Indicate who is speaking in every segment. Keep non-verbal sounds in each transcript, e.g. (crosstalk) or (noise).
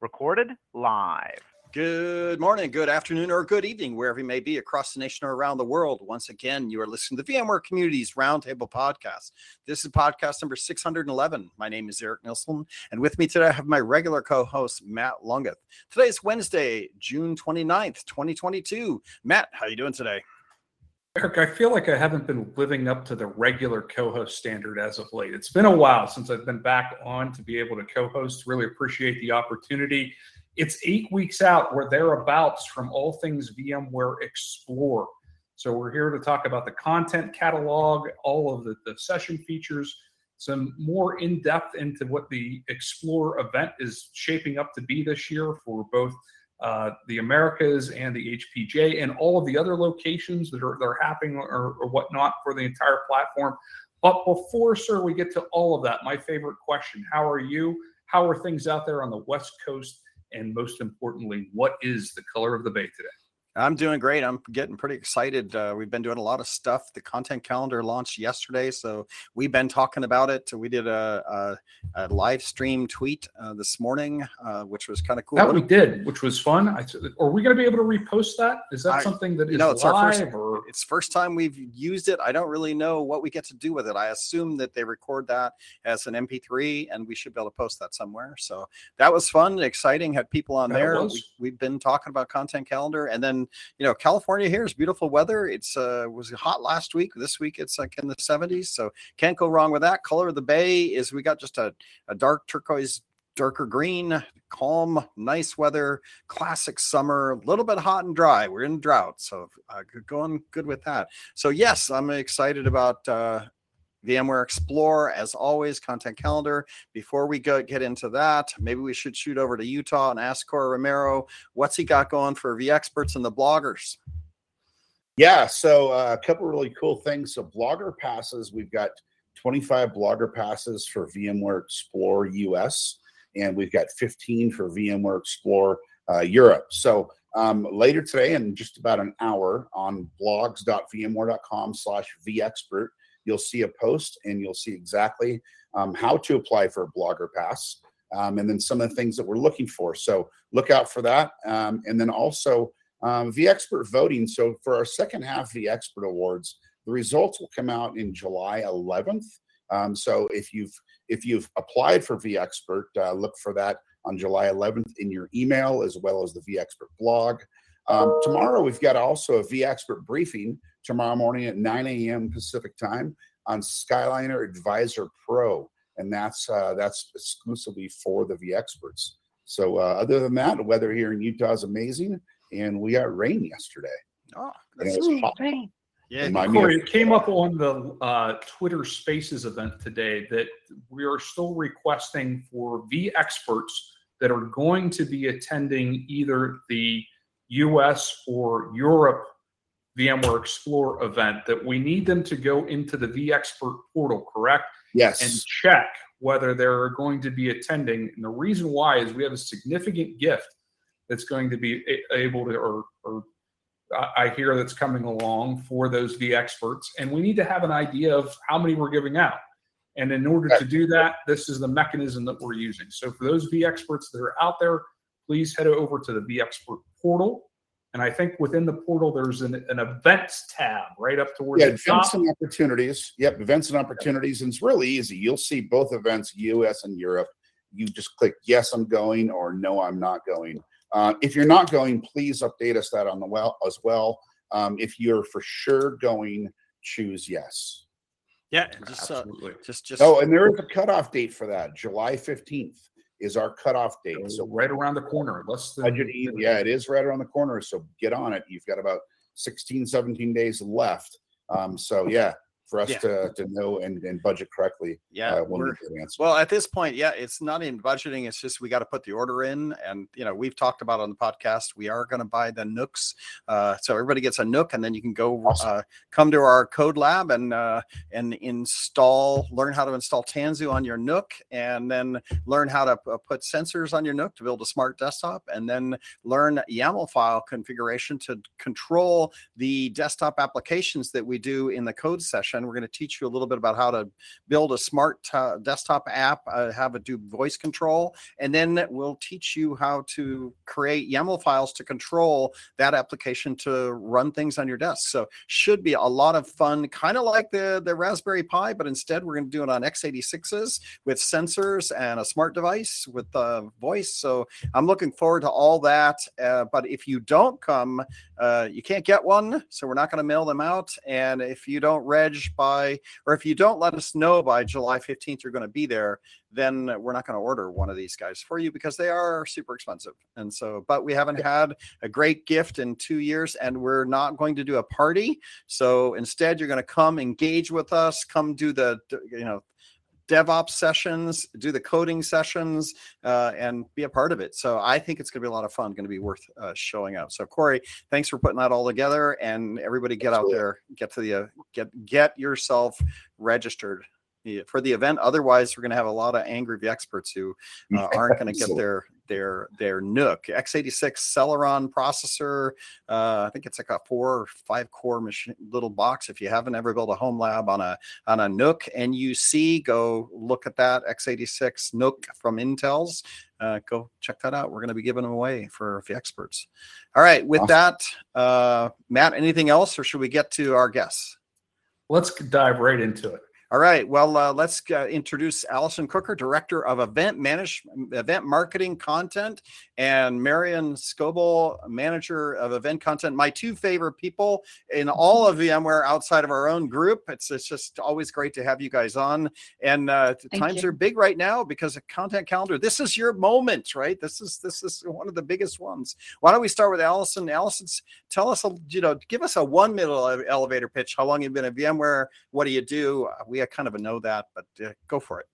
Speaker 1: Recorded live.
Speaker 2: Good morning, good afternoon, or good evening, wherever you may be across the nation or around the world. Once again, you are listening to the VMware Communities Roundtable Podcast. This is podcast number 611. My name is Eric Nilsson, and with me today I have my regular co-host, Matt Lungeth. Today is Wednesday, June 29th, 2022. Matt, how are you doing today?
Speaker 3: Eric, I feel like I haven't been living up to the regular co-host standard as of late. It's been a while since I've been back on to be able to co-host. Really appreciate the opportunity. It's eight weeks out or thereabouts from all things VMware Explore. So we're here to talk about the content catalog, all of the, the session features, some more in depth into what the Explore event is shaping up to be this year for both uh, the Americas and the APJ and all of the other locations that are, that are happening or, or whatnot for the entire platform. But before, sir, we get to all of that, my favorite question How are you? How are things out there on the West Coast? And most importantly, what is the color of the bay today?
Speaker 2: I'm doing great. I'm getting pretty excited. Uh, we've been doing a lot of stuff. The content calendar launched yesterday, so we've been talking about it. We did a, a, a live stream tweet uh, this morning, uh, which was kind of cool.
Speaker 3: That we did, which was fun. I, are we going to be able to repost that? Is that
Speaker 2: I-
Speaker 3: something that is
Speaker 2: no, it's
Speaker 3: live
Speaker 2: our first.
Speaker 3: or
Speaker 2: It's first time we've used it. I don't really know what we get to do with it. I assume that they record that as an MP3, and we should be able to post that somewhere. So that was fun, exciting. Had people on
Speaker 3: That
Speaker 2: there.
Speaker 3: was.
Speaker 2: We, we've been talking about content calendar, and then you know, California here is beautiful weather. It's uh was hot last week. This week it's like in the 70s, so can't go wrong with that. Color of the bay is we got just a, a dark turquoise, darker green, calm, nice weather, classic summer, a little bit hot and dry. We're in drought, so uh, going good with that. So yes, I'm excited about uh VMware Explore, as always, content calendar. Before we go get into that, maybe we should shoot over to Utah and ask Corey Romero what's he got going for vExperts and the bloggers.
Speaker 4: Yeah, so uh, a couple really cool things. So blogger passes, we've got 25 blogger passes for VMware Explore US, and we've got 15 for VMware Explore uh, Europe. So um, later today, in just about an hour, on blogs.vmware.com slash vexpert, you'll see a post and you'll see exactly um, how to apply for a blogger pass. Um, and then some of the things that we're looking for. So look out for that. Um, and then also um, vExpert voting. So for our second half vExpert Awards, the results will come out in July 11th. Um, so if you've if you've applied for vExpert, uh, look for that on July 11th in your email as well as the vExpert blog. Um, tomorrow we've got also a vExpert briefing tomorrow morning at 9 a.m. Pacific time on Skyline Advisor Pro, and that's uh, that's exclusively for the vExperts. So uh, other than that, the weather here in Utah is amazing, and we got rain yesterday.
Speaker 2: Oh,
Speaker 4: And
Speaker 2: that's
Speaker 4: it was hot.
Speaker 2: Yeah.
Speaker 3: Corey,
Speaker 4: of-
Speaker 3: it came up on the uh, Twitter Spaces event today that we are still requesting for vExperts that are going to be attending either the US or Europe VMware Explore event that we need them to go into the vExpert portal, correct?
Speaker 4: Yes.
Speaker 3: and check whether they're going to be attending. And the reason why is we have a significant gift that's going to be able to, or, or I I hear that's coming along for those vExperts, and we need to have an idea of how many we're giving out. And in order to do that, this is the mechanism that we're using. So for those vExperts that are out there, please head over to the vExpert portal. And I think within the portal, there's an, an events tab right up towards
Speaker 4: yeah,
Speaker 3: the top.
Speaker 4: events and opportunities. Yep, events and opportunities, and it's really easy. You'll see both events, U.S. and Europe. You just click yes, I'm going, or no, I'm not going. Uh, if you're not going, please update us that on the well as well. Um, if you're for sure going, choose yes.
Speaker 2: Yeah, and just uh,
Speaker 3: Absolutely.
Speaker 2: just just
Speaker 4: Oh, and there is a cutoff date for that, July 15th. is our cutoff date.
Speaker 3: So
Speaker 4: So
Speaker 3: right around the corner, less than
Speaker 4: yeah, it is right around the corner. So get on it. You've got about 16, 17 days left. Um, so yeah, for us
Speaker 2: Yeah.
Speaker 4: to, to know and, and budget correctly.
Speaker 2: Yeah,
Speaker 4: uh, we.
Speaker 2: Well, at this point, yeah, it's not in budgeting. It's just we got to put the order in, and you know we've talked about on the podcast. We are going to buy the NUCs, uh, so everybody gets a NUC, and then you can go
Speaker 4: Awesome.
Speaker 2: uh, come to our code lab and uh, and install, learn how to install Tanzu on your NUC, and then learn how to p- put sensors on your NUC to build a smart desktop, and then learn YAML file configuration to control the desktop applications that we do in the code session. And we're going to teach you a little bit about how to build a smart uh, desktop app, uh, have it do voice control, and then we'll teach you how to create YAML files to control that application to run things on your desk. So should be a lot of fun, kind of like the the Raspberry Pi, but instead we're going to do it on x86s with sensors and a smart device with uh, voice. So I'm looking forward to all that. Uh, but if you don't come, uh, you can't get one, so we're not going to mail them out. And if you don't reg by, or if you don't let us know by July 15th you're going to be there, then we're not going to order one of these guys for you because they are super expensive. And so, but we haven't had a great gift in two years, and we're not going to do a party. So instead, you're going to come engage with us, come do the, you know, DevOps sessions, do the coding sessions, uh, and be a part of it. So I think it's going to be a lot of fun. Going to be worth uh, showing up. So Corey, thanks for putting that all together, and everybody get
Speaker 4: Absolutely.
Speaker 2: out there, get to the uh, get get yourself registered for the event. Otherwise, we're going to have a lot of angry experts who (laughs) uh, aren't going to get their their their NUC x86 Celeron processor. Uh, I think it's like a four or five core machine little box. If you haven't ever built a home lab on a on a Nook NUC, go look at that x86 NUC from Intel's. Uh, go check that out. We're going to be giving them away for the experts. All right. With
Speaker 4: Awesome.
Speaker 2: that, uh, Matt, anything else, or should we get to our guests?
Speaker 3: let's dive right into it.
Speaker 2: All right. Well, uh, let's uh, introduce Alison Crooker, Director of Event Management, Event Marketing Content, and Maryam Scoble, Manager of Event Content. My two favorite people in all of VMware outside of our own group. It's, it's just always great to have you guys on. And uh, times
Speaker 5: you.
Speaker 2: are big right now because of content calendar. This is your moment, right? This is this is one of the biggest ones. Why don't we start with Alison? Alison, tell us, a, you know, give us a one minute elevator pitch. How long you've been at VMware? What do you do? Uh, We kind of know that, but uh, go for it.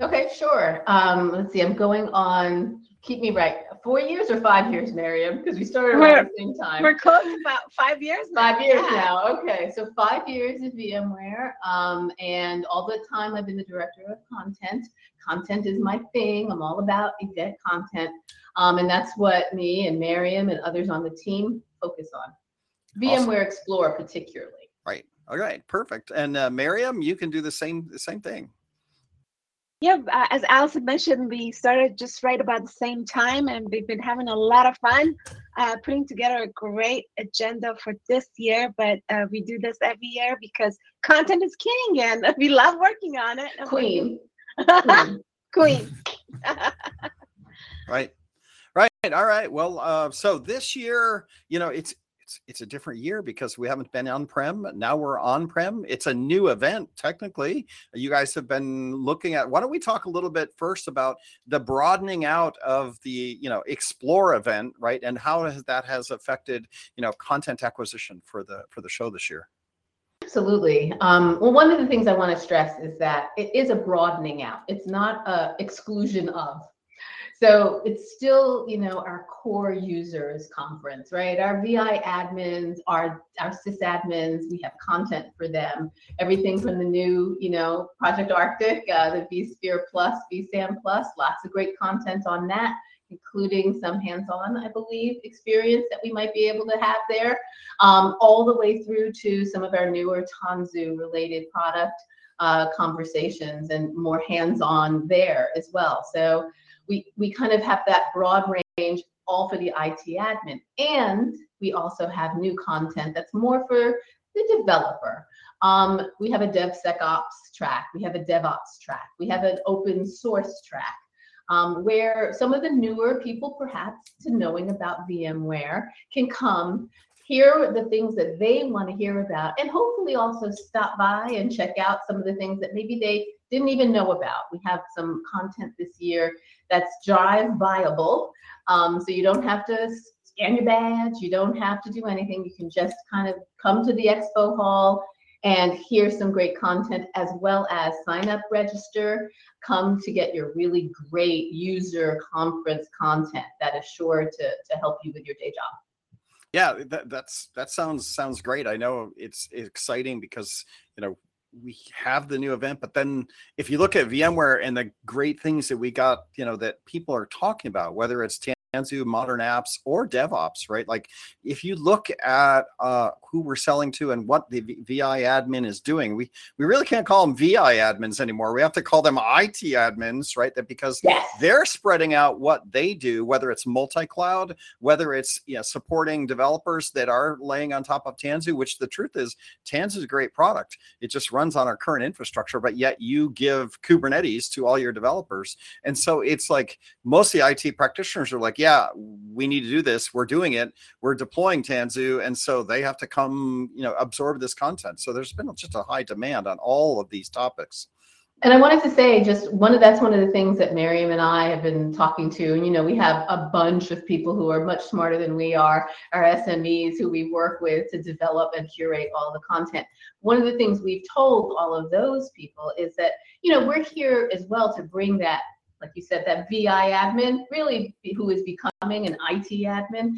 Speaker 5: Okay, sure. Um, let's see, I'm going on, keep me right, four years or five years, Maryam? Because we started around the same time.
Speaker 6: We're close about five years now.
Speaker 5: Five years
Speaker 6: yeah.
Speaker 5: now. Okay, so five years at VMware, um, and all the time I've been the director of content. Content is my thing. I'm all about exec content, um, and that's what me and Maryam and others on the team focus on.
Speaker 2: Awesome.
Speaker 5: VMware Explorer, particularly.
Speaker 2: Right. All right. Perfect. And uh, Maryam, you can do the same the same thing.
Speaker 6: Yeah, uh, as Alison mentioned, we started just right about the same time, and we've been having a lot of fun uh, putting together a great agenda for this year. But uh, we do this every year because content is king, and (laughs) we love working on it.
Speaker 5: Queen. Queen. (laughs)
Speaker 6: Queen.
Speaker 2: Right. Right. All right. Well, uh, so this year, you know, it's it's it's a different year because we haven't been on prem. Now we're on prem. It's a new event technically. You guys have been looking at. Why don't we talk a little bit first about the broadening out of the you know explore event, right, and how has, that has affected you know content acquisition for the for the show this year.
Speaker 5: Absolutely. Um, well, one of the things I want to stress is that it is a broadening out. It's not a exclusion of. So it's still, you know, our core users conference, right? Our VI admins, our our sysadmins, we have content for them. Everything from the new, you know, Project Arctic, uh, the vSphere Plus, vSAN Plus, lots of great content on that, including some hands-on, I believe, experience that we might be able to have there um, all the way through to some of our newer Tanzu related product uh, conversations and more hands-on there as well. So we, we kind of have that broad range all for the IT admin. And we also have new content that's more for the developer. Um, we have a DevSecOps track, we have a DevOps track, we have an open source track. Um, where some of the newer people, perhaps, to knowing about VMware, can come hear the things that they want to hear about, and hopefully also stop by and check out some of the things that maybe they didn't even know about. We have some content this year that's drive viable. Um, so you don't have to scan your badge, you don't have to do anything. You can just kind of come to the expo hall and hear some great content as well as sign up, register, come to get your really great user conference content that is sure to, to help you with your day job.
Speaker 2: Yeah, that, that's that sounds sounds great. I know it's exciting because you know we have the new event, but then if you look at VMware and the great things that we got, you know, that people are talking about, whether it's Tanzu, modern apps, or DevOps, right? Like if you look at uh, who we're selling to and what the VI admin is doing, we we really can't call them VI admins anymore. We have to call them IT admins, right? That because
Speaker 5: yes.
Speaker 2: they're spreading out what they do, whether it's multi-cloud, whether it's you know, supporting developers that are laying on top of Tanzu. Which the truth is, Tanzu is a great product. It just runs on our current infrastructure, but yet you give Kubernetes to all your developers, and so it's like most of the IT practitioners are like yeah, we need to do this. We're doing it. We're deploying Tanzu, and so they have to come, you know, absorb this content. So there's been just a high demand on all of these topics.
Speaker 5: And I wanted to say just one of that's one of the things that Maryam and I have been talking to. And you know, we have a bunch of people who are much smarter than we are, our SMEs who we work with to develop and curate all the content. One of the things we've told all of those people is that, you know, we're here as well to bring that like you said, that VI admin, really who is becoming an IT admin,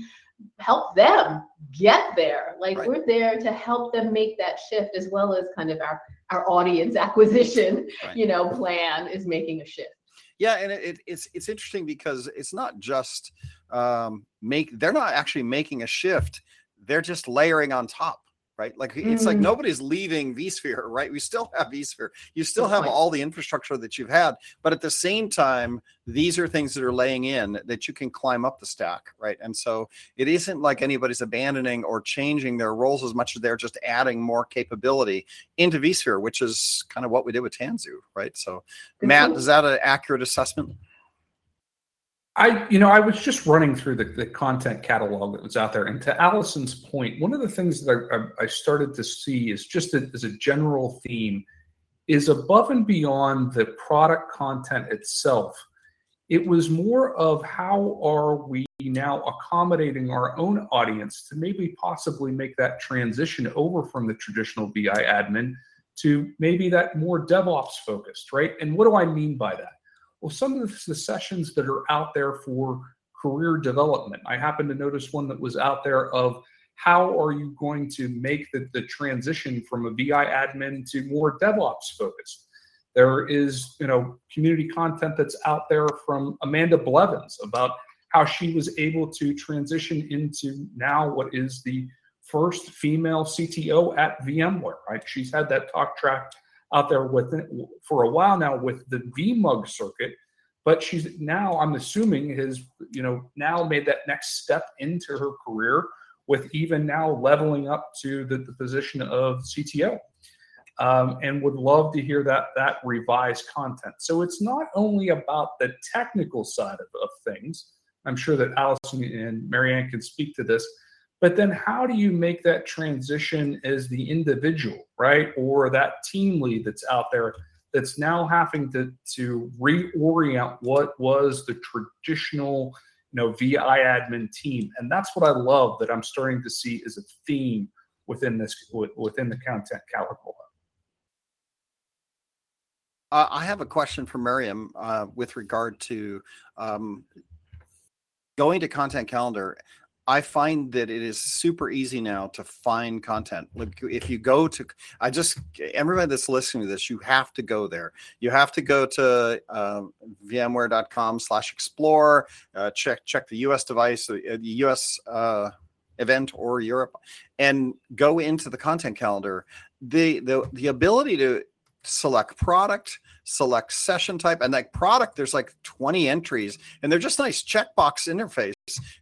Speaker 5: help them get there. Like right. we're there to help them make that shift as well as kind of our, our audience (laughs) acquisition, right. you know, plan is making a shift.
Speaker 2: Yeah, and it, it's it's interesting because it's not just um, make they're not actually making a shift; they're just layering on top right? Like it's mm. like nobody's leaving vSphere, right? We still have vSphere. You still have all the infrastructure that you've had, but at the same time, these are things that are laying in that you can climb up the stack, right? And so it isn't like anybody's abandoning or changing their roles as much as they're just adding more capability into vSphere, which is kind of what we did with Tanzu, right? So, Matt, is that an accurate assessment?
Speaker 3: I, you know, I was just running through the, the content catalog that was out there, and to Alison's point, one of the things that I, I started to see is just a, as a general theme is above and beyond the product content itself. It was more of how are we now accommodating our own audience to maybe possibly make that transition over from the traditional VI admin to maybe that more DevOps focused, right? And what do I mean by that? Well, some of the sessions that are out there for career development, I happen to notice one that was out there of how are you going to make the, the transition from a VI admin to more DevOps focused? There is, you know, community content that's out there from Amanda Blevins about how she was able to transition into now what is the first female CTO at VMware, right? She's had that talk track out there with it for a while now with the vMUG circuit, but she's now, I'm assuming, has you know now made that next step into her career with even now leveling up to the, the position of CTO. Um, and would love to hear that that revised content. So it's not only about the technical side of, of things. I'm sure that Alison and Marianne can speak to this, but then how do you make that transition as the individual, right? Or that team lead that's out there that's now having to, to reorient what was the traditional you know VI admin team. And that's what I love that I'm starting to see as a theme within this within the content calendar.
Speaker 2: Uh, I have a question for Maryam uh, with regard to um, going to Content Calendar. I find that it is super easy now to find content. Like if you go to, I just everybody that's listening to this, you have to go there. You have to go to uh, VMware.com/explore. Uh, check check the U.S. device, uh, the U.S. Uh, event or Europe, and go into the content calendar. The the the ability to select product, select session type, and that product, there's like 20 entries, and they're just nice checkbox interface.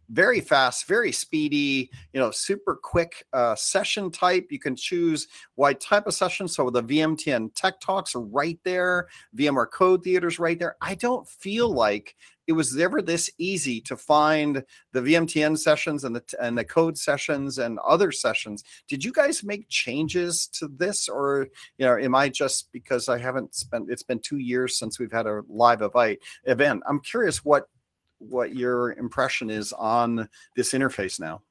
Speaker 2: Very fast, very speedy, you know, super quick uh, session type. You can choose what type of session. So the VMTN Tech Talks are right there, VMware Code Theaters right there. I don't feel like it was ever this easy to find the VMTN sessions and the and the code sessions and other sessions. Did you guys make changes to this, or you know, am I just because I haven't spent? It's been two years since we've had a live. Event. I'm curious what what your impression is on this interface now.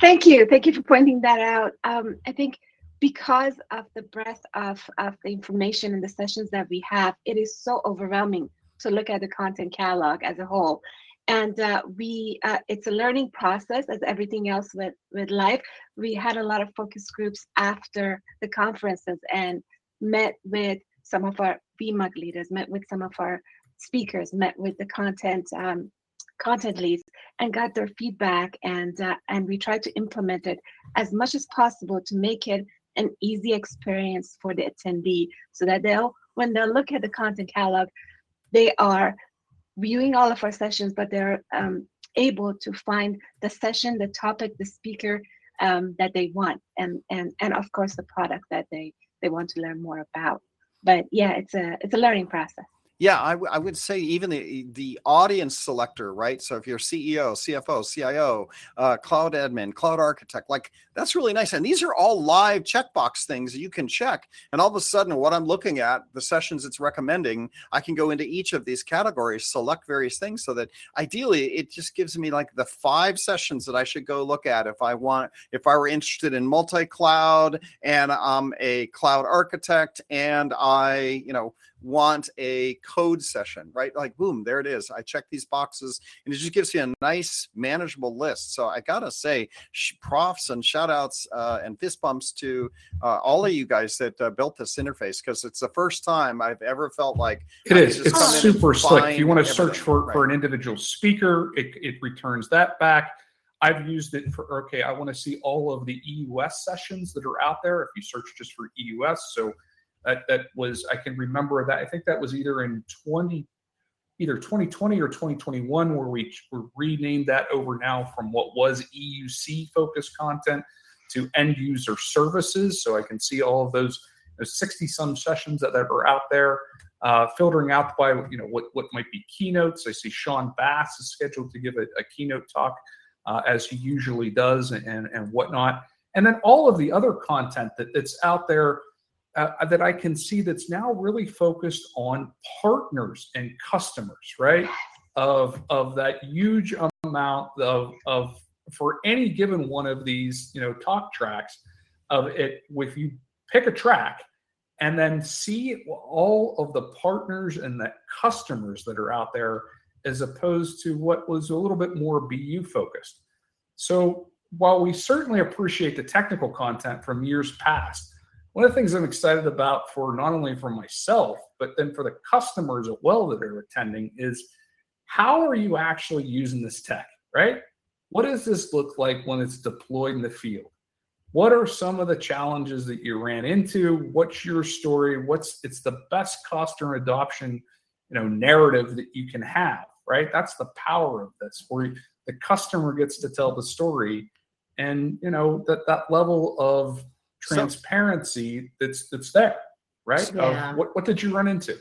Speaker 6: Thank you. Thank you for pointing that out. Um, I think because of the breadth of, of the information and the sessions that we have, it is so overwhelming to look at the content catalog as a whole. And uh, we, uh, it's a learning process as everything else with, with life. We had a lot of focus groups after the conferences and met with some of our VMUG leaders, met with some of our speakers, met with the content um, content leads, and got their feedback. And uh, and we tried to implement it as much as possible to make it an easy experience for the attendee, so that they'll when they look at the content catalog, they are viewing all of our sessions, but they're um, able to find the session, the topic, the speaker um, that they want, and and and of course the product that they they want to learn more about. But yeah, it's a it's a learning process.
Speaker 2: Yeah, I, w- I would say even the the audience selector, right? So if you're CEO, CFO, CIO, uh, cloud admin, cloud architect, like that's really nice. And these are all live checkbox things you can check. And all of a sudden, what I'm looking at, the sessions it's recommending, I can go into each of these categories, select various things, so that ideally it just gives me like the five sessions that I should go look at if I want, if I were interested in multi-cloud and I'm a cloud architect and I, you know want a code session, right? Like, boom, there it is. I check these boxes and it just gives you a nice, manageable list. So I gotta say, sh- profs and shout outs uh, and fist bumps to uh, all of you guys that uh, built this interface because it's the first time I've ever felt like
Speaker 3: it is. It's super slick. If you want to search for, right. for an individual speaker, it, it returns that back. I've used it for okay. I want to see all of the EUS sessions that are out there. If you search just for EUS, so that that was I can remember that I think that was either in 20 either 2020 or 2021 where we renamed that over now from what was EUC focused content to end user services. So I can see all of those 60 some sessions that, that are out there, uh, filtering out by you know what what might be keynotes. I see Sean Bass is scheduled to give a, a keynote talk uh, as he usually does and and whatnot. And then all of the other content that, that's out there uh, that I can see that's now really focused on partners and customers, right? Of of that huge amount of of for any given one of these, you know, talk tracks of it. If you pick a track and then see all of the partners and the customers that are out there, as opposed to what was a little bit more BU focused. So while we certainly appreciate the technical content from years past one of the things I'm excited about for not only for myself, but then for the customers as well that are attending is how are you actually using this tech, right? What does this look like when it's deployed in the field? What are some of the challenges that you ran into? What's your story? What's it's the best customer adoption, you know, narrative that you can have, right? That's the power of this, where the customer gets to tell the story, and you know that that level of transparency that's that's there, right?
Speaker 5: Yeah.
Speaker 3: what what did you run into?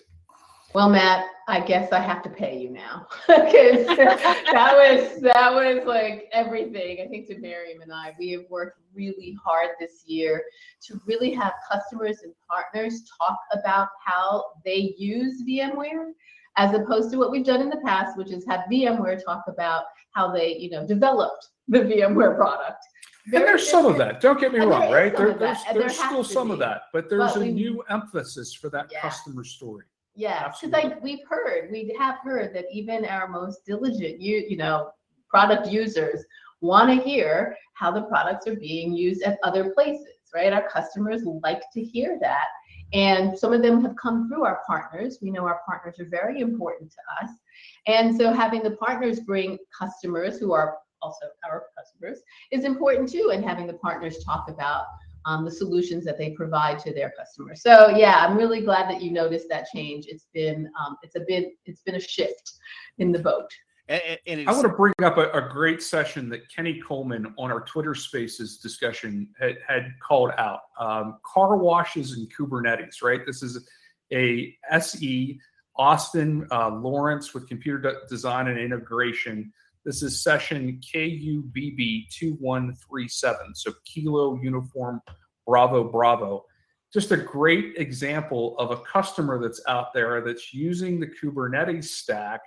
Speaker 5: Well, Matt, I guess I have to pay you now (laughs) because that was that was like everything. I think to Maryam and I, we have worked really hard this year to really have customers and partners talk about how they use VMware, as opposed to what we've done in the past, which is have VMware talk about how they, you know, developed the (laughs) VMware product
Speaker 3: and there's some of that. Don't get me wrong, right? There, there's there's still some be. of that, but there's but a we, new emphasis for that yeah. customer story.
Speaker 5: Yeah, because like we've heard, we have heard that even our most diligent, you you know, product users want to hear how the products are being used at other places, right? Our customers like to hear that. And some of them have come through our partners. We know our partners are very important to us. And so having the partners bring customers who are also our customers is important too and having the partners talk about um, the solutions that they provide to their customers. So yeah, I'm really glad that you noticed that change. It's been um, it's a bit it's been a shift in the boat.
Speaker 2: And, and
Speaker 3: I want to bring up a, a, great session that Kenny Coleman on our Twitter Spaces discussion had, had called out um, car washes and Kubernetes. Right, this is a SE Austin uh, Lawrence with computer de- design and integration. This is session KUBB 2137. So Kilo Uniform Bravo Bravo. Just a great example of a customer that's out there that's using the Kubernetes stack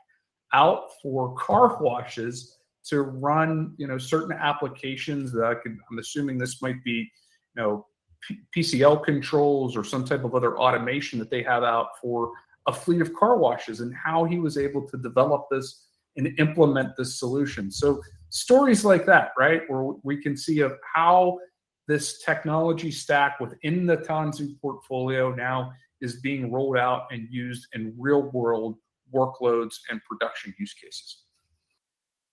Speaker 3: out for car washes to run, you know, certain applications that I could, I'm assuming this might be, you know, P- PCL controls or some type of other automation that they have out for a fleet of car washes and how he was able to develop this and implement this solution. So stories like that, right, where we can see of how this technology stack within the Tanzu portfolio now is being rolled out and used in real world workloads and production use cases.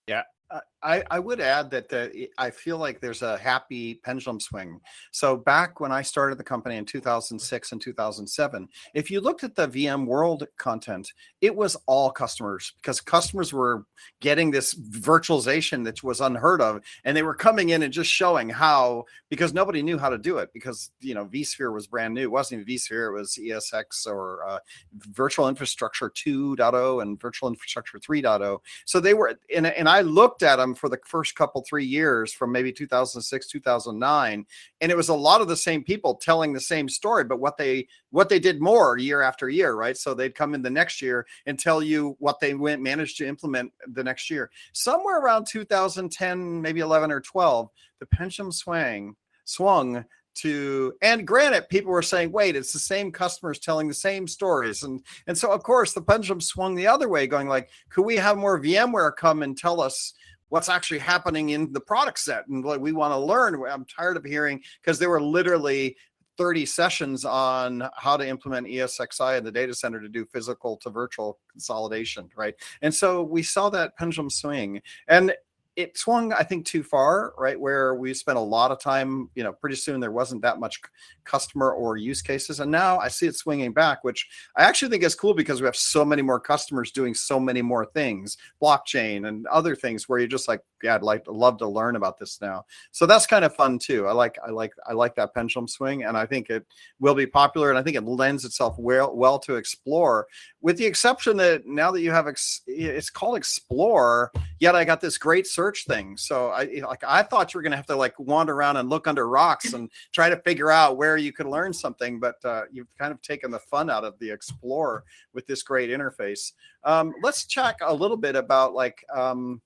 Speaker 2: Yeah, uh, I, I would add that the, I feel like there's a happy pendulum swing. So back when I started the company in 2006 and 2007, if you looked at the VMworld content, it was all customers because customers were getting this virtualization that was unheard of, and they were coming in and just showing how because nobody knew how to do it because you know vSphere was brand new. It wasn't even vSphere; it was ESX or uh, Virtual Infrastructure 2.0 and Virtual Infrastructure 3.0. So they were, and, and I looked at them for the first couple three years from maybe 2006 2009 and it was a lot of the same people telling the same story but what they what they did more year after year right? So they'd come in the next year and tell you what they went managed to implement the next year. Somewhere around 2010 maybe 11 or 12 the pendulum swang swung to and granted people were saying wait it's the same customers telling the same stories. And and so of course the pendulum swung the other way going like could we have more vmware come and tell us what's actually happening in the product set and like we want to learn i'm tired of hearing because there were literally 30 sessions on how to implement ESXi in the data center to do physical to virtual consolidation, right? And so we saw that pendulum swing. And it swung, I think, too far, right? Where we spent a lot of time, you know, pretty soon there wasn't that much customer or use cases. And now I see it swinging back, which I actually think is cool because we have so many more customers doing so many more things, blockchain and other things where you're just like, yeah, I'd like love to learn about this now. So that's kind of fun too. I like, I like, I like that pendulum swing. And I think it will be popular. And I think it lends itself well, well to explore with the exception that now that you have, ex- it's called explore, yet I got this great search thing. So I like, I thought you were to have to like wander around and look under rocks and try to figure out where you could learn something, but uh, you've kind of taken the fun out of the explore with this great interface. Um, let's check a little bit about like um,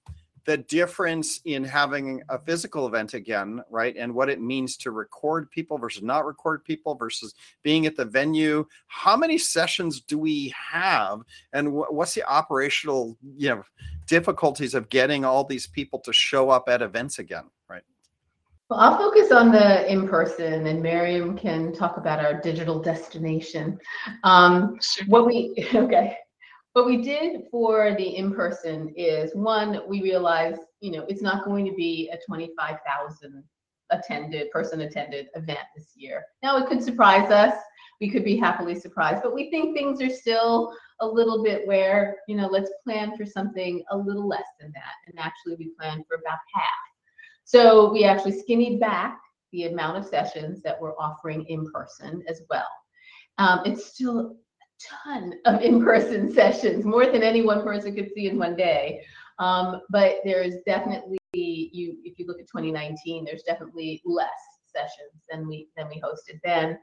Speaker 2: the difference in having a physical event again, right? And what it means to record people versus not record people versus being at the venue. How many sessions do we have? And what's the operational, you know, difficulties of getting all these people to show up at events again, right?
Speaker 5: Well, I'll focus on the in person, and Maryam can talk about our digital destination. Um, what we (laughs) okay, what we did for the in person is one, we realized you know it's not going to be a twenty five thousand attended person attended event this year. Now it could surprise us. We could be happily surprised, but we think things are still a little bit where you know let's plan for something a little less than that, and actually we planned for about half so we actually skinnied back the amount of sessions that we're offering in person as well. Um, it's still ton of in-person (laughs) sessions, more than any one person could see in one day. Um, but there's definitely you if you look at 2019, there's definitely less sessions than we than we hosted then.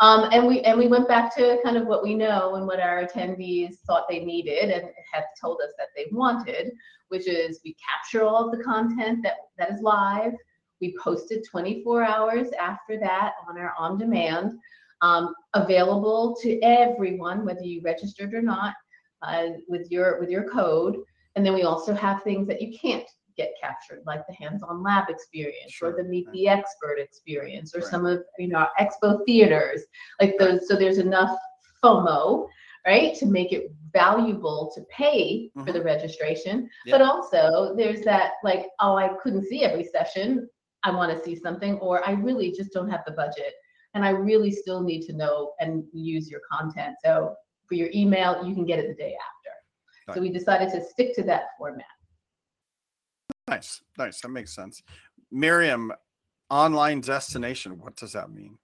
Speaker 5: Um, and we and we went back to kind of what we know and what our attendees thought they needed and have told us that they wanted, which is we capture all of the content that, that is live. We post it 24 hours after that on our on demand, um, available to everyone, whether you registered or not, uh, with your with your code. And then we also have things that you can't get captured, like the hands-on lab experience sure. or the meet the expert experience or right. some of you know our expo theaters, like those. So there's enough FOMO, right, to make it valuable to pay mm-hmm. for the registration. But also there's that like, oh, I couldn't see every session. I want to see something, or I really just don't have the budget and I really still need to know and use your content. So for your email, you can get it the day after. So we decided to stick to that format.
Speaker 2: Nice, nice. That makes sense. Maryam, online destination. What does that mean?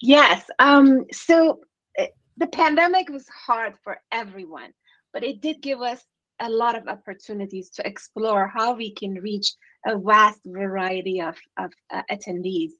Speaker 6: Yes. Um, so eh, the pandemic was hard for everyone, but it did give us a lot of opportunities to explore how we can reach a vast variety of, of uh, attendees.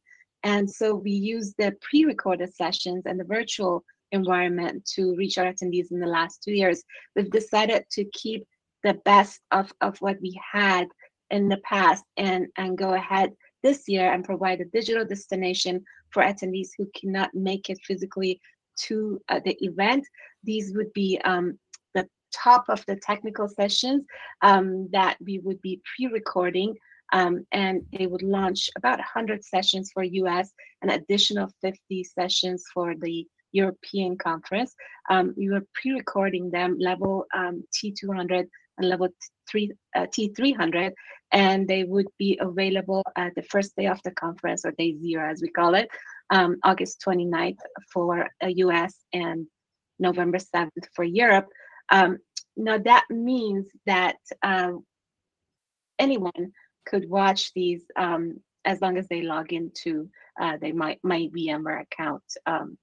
Speaker 6: And so we use the pre-recorded sessions and the virtual environment to reach our attendees in the last two years. We've decided to keep the best of, of what we had in the past and, and go ahead this year and provide a digital destination for attendees who cannot make it physically to uh, the event. These would be um, the top of the technical sessions um, that we would be pre-recording um, and they would launch about 100 sessions for US and additional 50 sessions for the European conference. Um, we were pre-recording them level um, T200 and level three, uh, T300, and they would be available at the first day of the conference, or day zero as we call it, um, August 29th for uh, US and November 7th for Europe. Um, now that means that uh, anyone could watch these um, as long as they log into uh, their my, my VMware account um,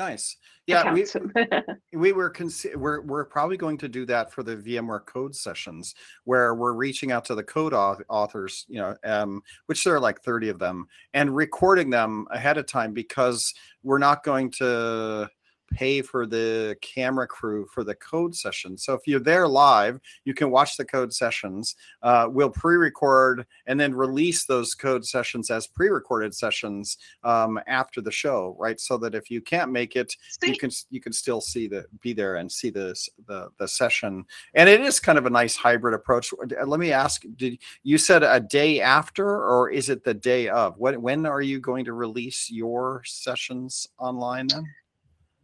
Speaker 2: Nice. Yeah, we (laughs) we were consi- we're we're probably going to do that for the VMware code sessions where we're reaching out to the code authors, you know, um, which there are like 30 of them, and recording them ahead of time because we're not going to pay for the camera crew for the code session. So if you're there live, you can watch the code sessions. Uh, we'll pre-record and then release those code sessions as pre-recorded sessions um, after the show, right? So that if you can't make it, you can you can still see the be there and see this the the session. And it is kind of a nice hybrid approach. Uh, let me ask: Did you said a day after, or is it the day of? What when are you going to release your sessions online then?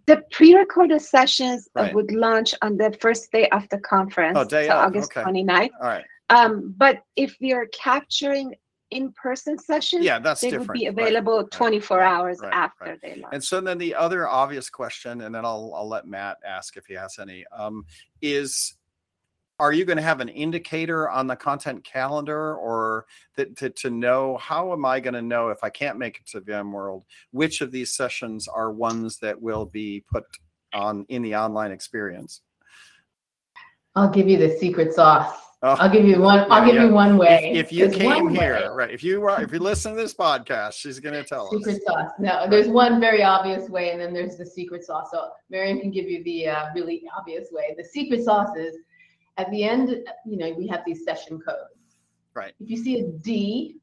Speaker 6: The pre-recorded sessions right. would launch on the first day of the conference,
Speaker 2: oh, day
Speaker 6: so
Speaker 2: of.
Speaker 6: August
Speaker 2: okay.
Speaker 6: 29th.
Speaker 2: All right.
Speaker 6: Um, but if we are capturing in-person sessions,
Speaker 2: yeah, that's
Speaker 6: they
Speaker 2: different.
Speaker 6: would be available
Speaker 2: right.
Speaker 6: 24
Speaker 2: right.
Speaker 6: hours after they launch.
Speaker 2: And so then the other obvious question, and then I'll I'll let Matt ask if he has any, um, is are you going to have an indicator on the content calendar or that to, to know how am i going to know if i can't make it to vmworld which of these sessions are ones that will be put on in the online experience
Speaker 5: I'll give you the secret sauce.
Speaker 2: Oh,
Speaker 5: I'll give you one. I'll give
Speaker 2: yeah.
Speaker 5: you one way.
Speaker 2: if, if you
Speaker 5: There's
Speaker 2: came here
Speaker 5: way.
Speaker 2: right if you were if you listen to this podcast she's going to tell us
Speaker 5: Secret sauce. No, there's one very obvious way, and then there's the secret sauce. So Marion can give you the uh, really obvious way. The secret sauce is at the end. You know, we have these session codes.
Speaker 2: right
Speaker 5: If you see a D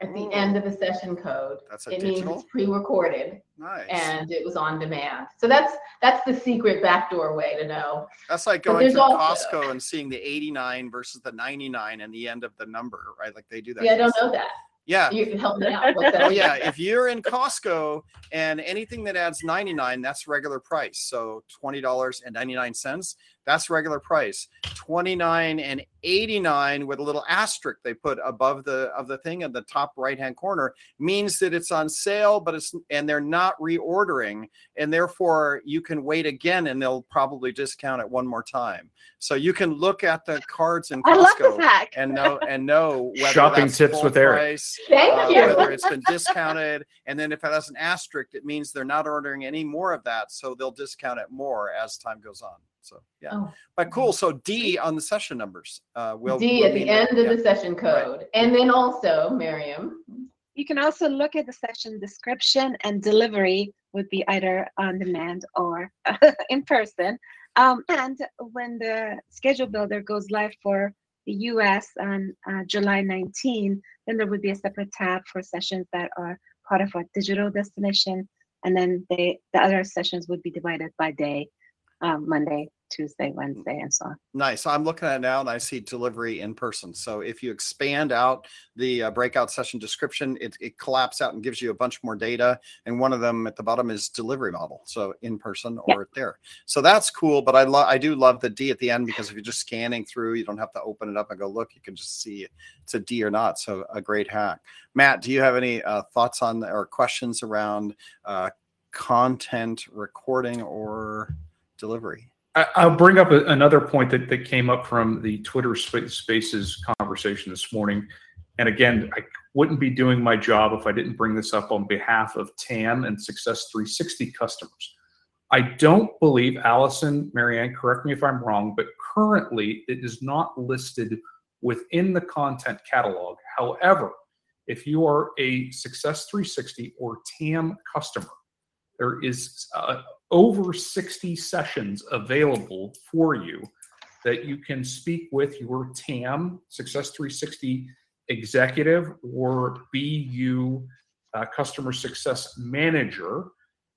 Speaker 5: at the end of a session code,
Speaker 2: That's a
Speaker 5: it means it's pre-recorded
Speaker 2: nice
Speaker 5: and it was on demand. So that's that's the secret backdoor way to know.
Speaker 2: That's like going to
Speaker 5: also-
Speaker 2: Costco and seeing the 89 versus the 99 and the end of the number, right? Like they do that.
Speaker 5: Yeah, I don't know that.
Speaker 2: Yeah.
Speaker 5: You can help me out.
Speaker 2: Oh yeah, if you're in Costco and anything that adds 99, that's regular price. So $20.99, that's regular price. 29 and 89 with a little asterisk they put above the of the thing in the top right-hand corner means that it's on sale, but it's and they're not reordering, and therefore you can wait again and they'll probably discount it one more time. So you can look at the cards in Costco and know and know whether
Speaker 3: Shopping
Speaker 2: that's
Speaker 3: tips
Speaker 2: full
Speaker 3: with Eric.
Speaker 2: price,
Speaker 5: Thank
Speaker 2: uh,
Speaker 5: you.
Speaker 2: whether it's been discounted, and then if it has an asterisk, it means they're not ordering any more of that, so they'll discount it more as time goes on. So yeah,
Speaker 5: Oh.
Speaker 2: but cool. So D on the session numbers uh, will
Speaker 5: D
Speaker 2: will
Speaker 5: at the
Speaker 2: mean that-
Speaker 5: end of
Speaker 2: yeah.
Speaker 5: the session code. And then also, Maryam,
Speaker 6: You can also look at the session description and delivery would be either on demand or (laughs) in person. Um, and when the schedule builder goes live for the US on uh, July 19, then there would be a separate tab for sessions that are part of our digital destination. And then they, the other sessions would be divided by day, um, Monday, Tuesday, Wednesday, and so on.
Speaker 2: Nice. I'm looking at it now and I see delivery in person. So if you expand out the uh, breakout session description, it, it collapses out and gives you a bunch more data. And one of them at the bottom is delivery model. So in person or there. So that's cool. But I love I do love the D at the end because if you're just scanning through, you don't have to open it up and go look. You can just see it's a D or not. So a great hack. Matt, do you have any uh, thoughts on or questions around uh, content recording or delivery?
Speaker 3: I, I'll bring up a, another point that, that came up from the Twitter Spaces conversation this morning. And again, I wouldn't be doing my job if I didn't bring this up on behalf of TAM and Success 360 customers. I don't believe, Alison, Marianne, correct me if I'm wrong, but currently it is not listed within the content catalog. However, if you are a Success 360 or TAM customer, there is uh, over 60 sessions available for you that you can speak with your TAM, Success 360 executive, or BU uh, customer success manager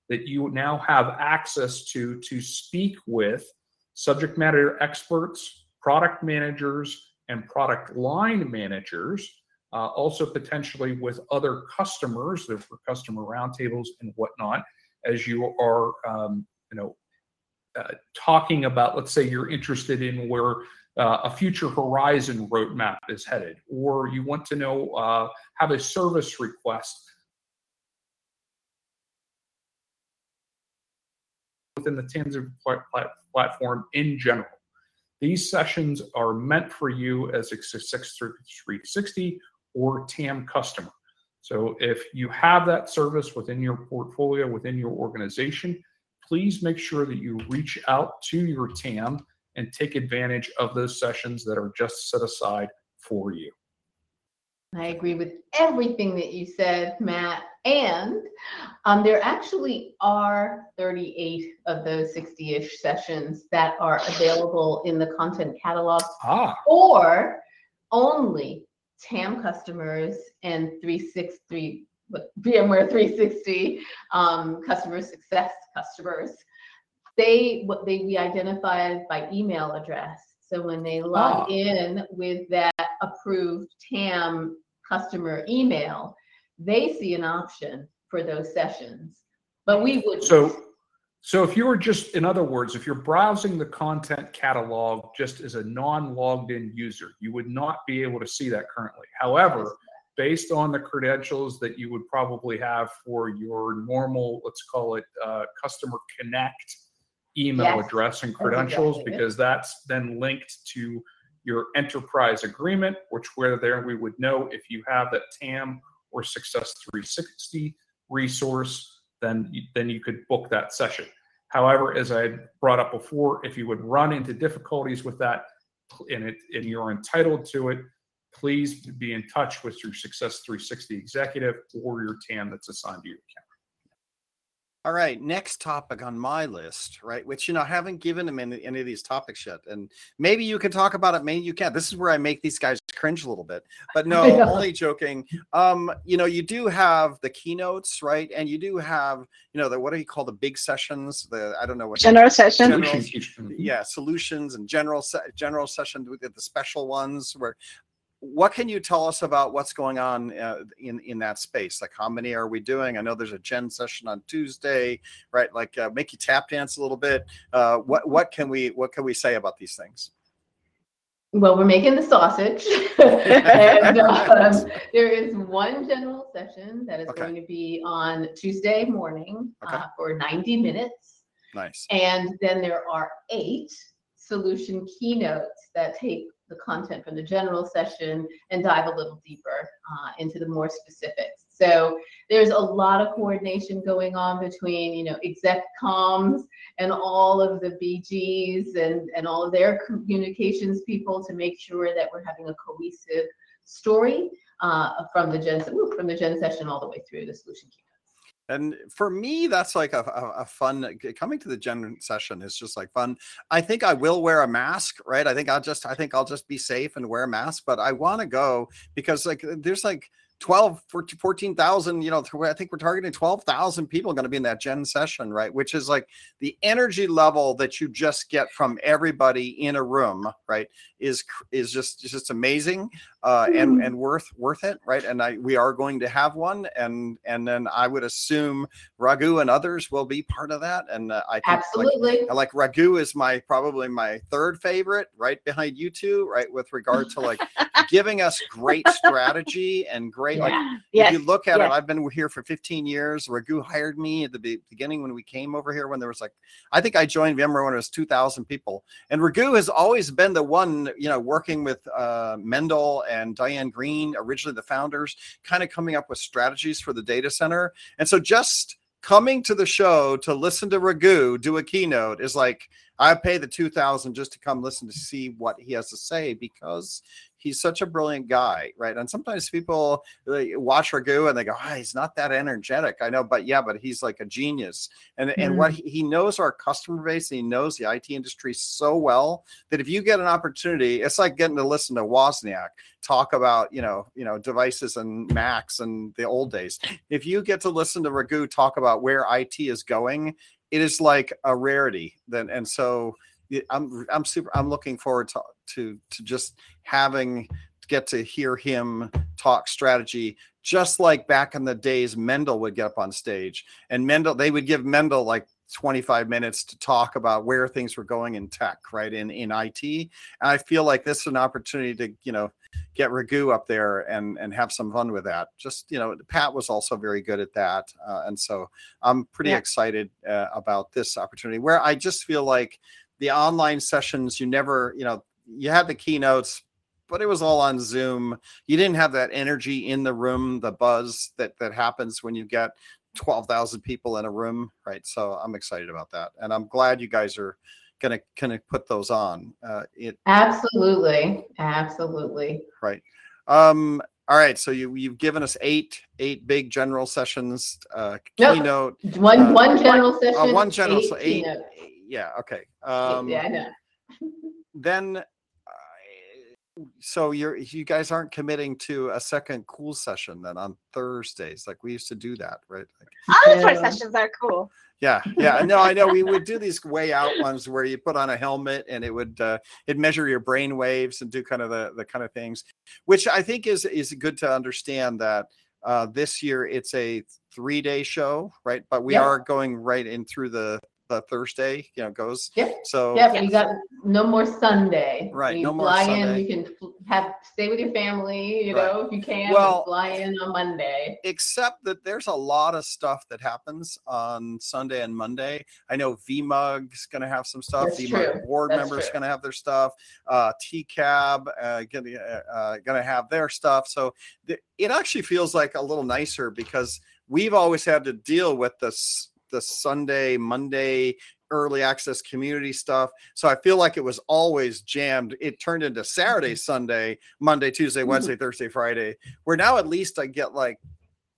Speaker 3: that you now have access to to speak with subject matter experts, product managers, and product line managers. Uh, also, potentially with other customers, there for customer roundtables and whatnot, as you are, um, you know, uh, talking about. Let's say you're interested in where uh, a future horizon roadmap is headed, or you want to know uh, have a service request within the Tanzu plat- plat- platform in general. These sessions are meant for you as a Success 360 or TAM customer. So if you have that service within your portfolio, within your organization, please make sure that you reach out to your TAM and take advantage of those sessions that are just set aside for you.
Speaker 5: I agree with everything that you said, Matt. And um, there actually are 38 of those 60 ish sessions that are available in the content catalog
Speaker 3: Ah,
Speaker 5: or only TAM customers and 363 VMware 360 um, customer success customers. They what they be identified by email address. So when they log
Speaker 3: Ah.
Speaker 5: in with that approved TAM customer email, they see an option for those sessions. But we would
Speaker 3: So, so if you were just, in other words, if you're browsing the content catalog just as a non-logged in user, you would not be able to see that currently. However, based on the credentials that you would probably have for your normal, let's call it, uh, customer connect email
Speaker 5: Yes,
Speaker 3: address and credentials, because that's then linked to your enterprise agreement, which where there we would know if you have that TAM or Success 360 resource, then you, then you could book that session. However, as I brought up before, if you would run into difficulties with that and it and you're entitled to it, please be in touch with your Success 360 executive or your TAM that's assigned to your account.
Speaker 2: All right, next topic on my list, right? Which you know I haven't given them any, any of these topics yet, and maybe you can talk about it. Maybe you can't. This is where I make these guys cringe a little bit, but (laughs) no, only joking. Um, you know, you do have the keynotes, right? And you do have, you know, the what do you call the big sessions? The I don't know what
Speaker 6: General session.
Speaker 2: Yeah, solutions and general se- general session with the special ones where what can you tell us about what's going on uh, in in that space like how many are we doing i know there's a gen session on tuesday right like uh, make you tap dance a little bit uh, what what can we what can we say about these things
Speaker 5: Well, we're making the sausage. (laughs) and um, there is one general session that is
Speaker 2: Okay.
Speaker 5: going to be on Tuesday morning
Speaker 2: Okay.
Speaker 5: uh, for 90 minutes.
Speaker 2: nice
Speaker 5: And then there are eight solution keynotes that take the content from the general session and dive a little deeper uh, into the more specifics. So there's a lot of coordination going on between, you know, exec comms and all of the BGs and, and all of their communications people to make sure that we're having a cohesive story uh, from the gen from the gen session all the way through the solution keynotes.
Speaker 2: And for me that's like a, a, a fun uh, coming to the gen session is just like fun. I think i will wear a mask right? I think i'll just i think i'll just be safe and wear a mask but i want to go because like there's like 12 14,000 you know i think we're targeting 12,000 people going to be in that gen session right which is like the energy level that you just get from everybody in a room right is is just just amazing uh and
Speaker 5: Mm-hmm.
Speaker 2: and worth worth it right and i we are going to have one and and then i would assume raghu and others will be part of that and uh, i think like,
Speaker 5: Absolutely.
Speaker 2: I like raghu is my probably my third favorite right behind you two right with regard to like giving us great strategy and great like
Speaker 5: Yeah.
Speaker 6: Yes.
Speaker 2: if you look at
Speaker 6: yes.
Speaker 2: it i've been here for 15 years raghu hired me at the beginning when we came over here when there was like i think i joined vmware when it was 2000 people and raghu has always been the one you know working with uh, mendel and diane greene originally the founders kind of coming up with strategies for the data center and so just coming to the show to listen to Raghu do a keynote is like I pay the two thousand just to come listen to see what he has to say because he's such a brilliant guy, right? And sometimes people they watch Raghu and they go, "Ah, he's not that energetic." I know, but yeah, but he's like a genius, and and what he, he knows our customer base and he knows the IT industry so well that if you get an opportunity, it's like getting to listen to Wozniak talk about you know you know devices and Macs and the old days. If you get to listen to Raghu talk about where IT is going, it is like a rarity. Then and so I'm I'm super I'm looking forward to to to just having get to hear him talk strategy just like back in the days Mendel would get up on stage. And Mendel they would give Mendel like 25 minutes to talk about where things were going in tech right in in IT and I feel like this is an opportunity to you know get Raghu up there and and have some fun with that. Just you know Pat was also very good at that uh, and so I'm pretty
Speaker 5: Yeah.
Speaker 2: excited uh, about this opportunity where I just feel like the online sessions you never you know you had the keynotes but it was all on zoom you didn't have that energy in the room the buzz that that happens when you get 12,000 people in a room right so i'm excited about that and i'm glad you guys are gonna gonna put those on uh it
Speaker 5: Absolutely. Absolutely.
Speaker 2: right um all right so you you've given us eight eight big general sessions uh
Speaker 5: Nope.
Speaker 2: keynote
Speaker 5: One
Speaker 2: Uh,
Speaker 5: one general
Speaker 2: uh,
Speaker 5: session.
Speaker 2: one general so
Speaker 5: eight
Speaker 2: eight
Speaker 5: keynote.
Speaker 2: Yeah okay um
Speaker 5: yeah, I know. (laughs)
Speaker 2: then uh, so you're you guys aren't committing to a second cool session then on thursdays like we used to do that right like,
Speaker 6: All the first
Speaker 5: Yeah.
Speaker 6: sessions are cool.
Speaker 2: yeah yeah no i know we would do (laughs) these way out ones where you put on a helmet and it would uh it measure your brain waves and do kind of the the kind of things which i think is is good to understand that uh this year it's a three day show right but we
Speaker 5: Yep.
Speaker 2: are going right in through the the thursday you know goes
Speaker 5: Yep.
Speaker 2: so
Speaker 5: Yep, you got no more Sunday.
Speaker 2: Right,
Speaker 5: you
Speaker 2: no more
Speaker 5: fly
Speaker 2: Sunday.
Speaker 5: in, you can have stay with your family, you
Speaker 2: Right.
Speaker 5: know, if you can.
Speaker 2: Well-
Speaker 5: fly in on Monday.
Speaker 2: except that there's a lot of stuff that happens on Sunday and Monday. I know VMUG's going to have some stuff.
Speaker 5: That's
Speaker 2: VMUG board
Speaker 5: That's
Speaker 2: members going to have their stuff. Uh, TCAB uh, going uh, to have their stuff. So th- it actually feels like a little nicer because we've always had to deal with this the Sunday, Monday early access community stuff. So I feel like it was always jammed. It turned into Saturday, mm-hmm. Sunday, Monday, Tuesday, mm-hmm. Wednesday, Thursday, Friday. Where now at least I get like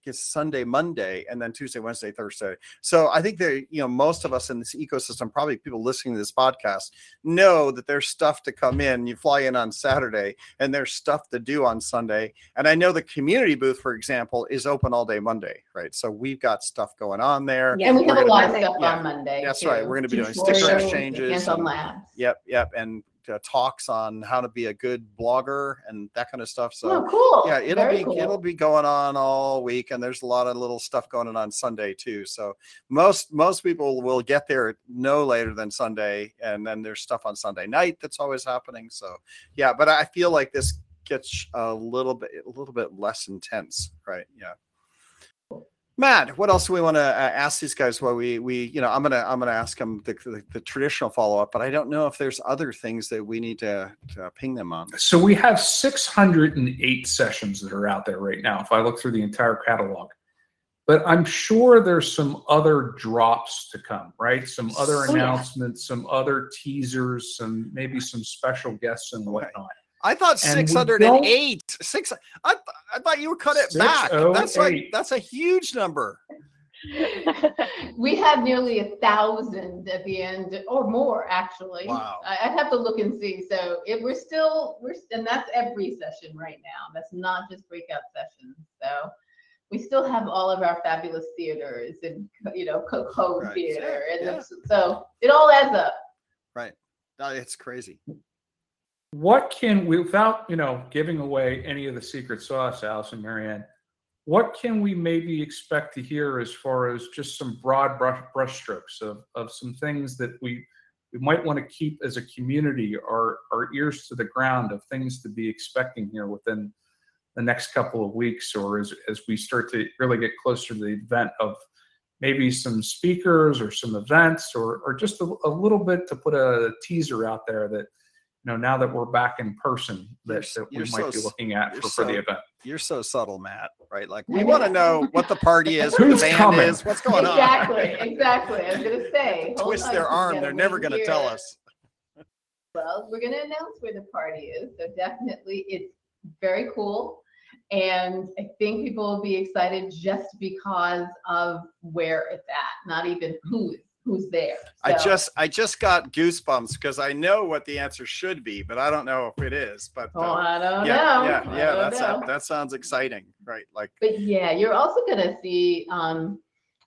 Speaker 2: it's Sunday, Monday, and then Tuesday, Wednesday, Thursday. So I think that you know most of us in this ecosystem, probably people listening to this podcast, know that there's stuff to come in. You fly in on Saturday, and there's stuff to do on Sunday. And I know the community booth, for example, is open all day Monday, right? So we've got stuff going on there.
Speaker 6: Yeah,
Speaker 5: and we
Speaker 2: we're
Speaker 5: have a lot of stuff
Speaker 2: yeah,
Speaker 5: on Monday.
Speaker 2: that's right. We're gonna be doing sticker exchanges and-
Speaker 5: labs.
Speaker 2: Yep, yep, and uh, talks on how to be a good blogger and that kind of stuff. So
Speaker 5: oh, cool.
Speaker 2: yeah it'll
Speaker 5: Very
Speaker 2: be
Speaker 5: cool.
Speaker 2: it'll be going on all week and there's a lot of little stuff going on on sunday too so most most people will get there no later than sunday and then there's stuff on sunday night that's always happening so yeah but i feel like this gets a little bit a little bit less intense right yeah Matt, what else do we want to uh, ask these guys? While we we you know I'm gonna I'm gonna ask them the, the, the traditional follow up, but I don't know if there's other things that we need to, to ping them on.
Speaker 3: So we have 608 sessions that are out there right now. If I look through the entire catalog, but I'm sure there's some other drops to come, right? Some other
Speaker 5: Oh, yeah.
Speaker 3: announcements, some other teasers, some maybe some special guests and whatnot.
Speaker 2: I thought
Speaker 3: And
Speaker 2: 608. Six. I, th- I thought you would cut it back. That's like that's a huge number. (laughs)
Speaker 5: we had nearly a thousand at the end or more actually
Speaker 2: Wow.
Speaker 5: I, i'd have to look and see so if we're still we're and that's every session right now that's not just breakout sessions So we still have all of our fabulous theaters and you know Coco
Speaker 2: Right.
Speaker 5: Theater, and
Speaker 2: Yeah.
Speaker 5: it's- so it all adds up.
Speaker 2: Right. It's crazy.
Speaker 3: What can we, without you know giving away any of the secret sauce, Alice and Maryam? What can we maybe expect to hear as far as just some broad brush brushstrokes of, of some things that we we might want to keep as a community our our ears to the ground of things to be expecting here within the next couple of weeks or as as we start to really get closer to the event of maybe some speakers or some events or or just a, a little bit to put a teaser out there that you know now that we're back in person that, that we
Speaker 2: you're
Speaker 3: might
Speaker 2: so
Speaker 3: be looking at
Speaker 2: you're
Speaker 3: for, for the event
Speaker 2: You're so subtle, Matt. Right? Like we want to
Speaker 5: know.
Speaker 2: know what the party is, what
Speaker 3: Who's
Speaker 2: the band
Speaker 3: coming?
Speaker 2: is, what's going on.
Speaker 5: exactly, exactly. I was gonna say, (laughs)
Speaker 2: Twist
Speaker 5: on,
Speaker 2: their
Speaker 5: 'cause
Speaker 2: arm.
Speaker 5: gotta
Speaker 2: They're never going to
Speaker 5: here.
Speaker 2: tell us.
Speaker 5: Well, we're going to announce where the party is. So definitely, it's very cool. And I think people will be excited just because of where it's at, not even who's who's there.
Speaker 2: I just I just got goosebumps because I know what the answer should be, but I don't know if it is. But
Speaker 5: Oh,
Speaker 2: uh,
Speaker 5: I don't
Speaker 2: yeah,
Speaker 5: know.
Speaker 2: yeah, yeah.
Speaker 5: don't
Speaker 2: That's
Speaker 5: know.
Speaker 2: that sounds exciting, right? Like
Speaker 5: But yeah, you're also going to see um,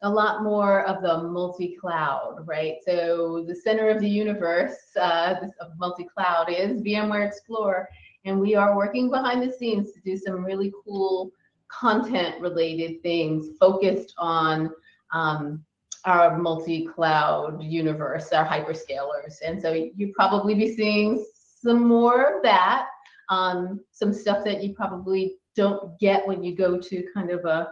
Speaker 5: a lot more of the multi-cloud, right? So the center of the universe uh, of multi-cloud is VMware Explorer, and we are working behind the scenes to do some really cool content-related things focused on um, our multi-cloud universe, our hyperscalers, and so you probably be seeing some more of that um, some stuff that you probably don't get when you go to kind of a